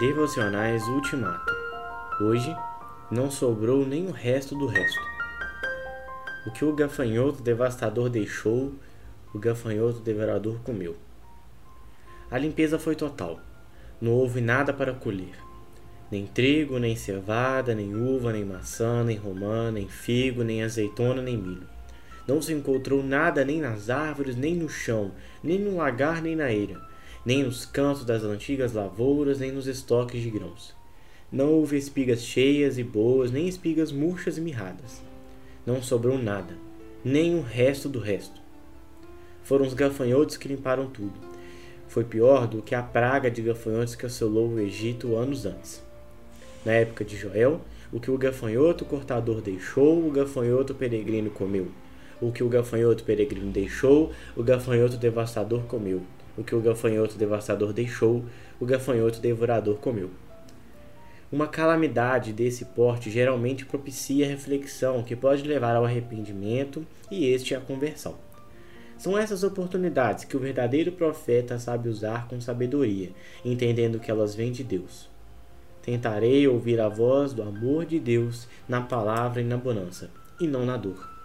Devocionais Ultimato. Hoje não sobrou nem o resto do resto. O que o gafanhoto devastador deixou, o gafanhoto devorador comeu. A limpeza foi total. Não houve nada para colher. Nem trigo, nem cevada, nem uva, nem maçã, nem romã, nem figo, nem azeitona, nem milho. Não se encontrou nada nem nas árvores, nem no chão, nem no lagar, nem na eira nem nos cantos das antigas lavouras, nem nos estoques de grãos. Não houve espigas cheias e boas, nem espigas murchas e mirradas. Não sobrou nada, nem o resto do resto. Foram os gafanhotos que limparam tudo. Foi pior do que a praga de gafanhotos que assolou o Egito anos antes. Na época de Joel, o que o gafanhoto cortador deixou, o gafanhoto peregrino comeu. O que o gafanhoto peregrino deixou, o gafanhoto devastador comeu. O que o gafanhoto devastador deixou, o gafanhoto devorador comeu. Uma calamidade desse porte geralmente propicia reflexão que pode levar ao arrependimento e este à conversão. São essas oportunidades que o verdadeiro profeta sabe usar com sabedoria, entendendo que elas vêm de Deus. Tentarei ouvir a voz do amor de Deus na palavra e na bonança, e não na dor.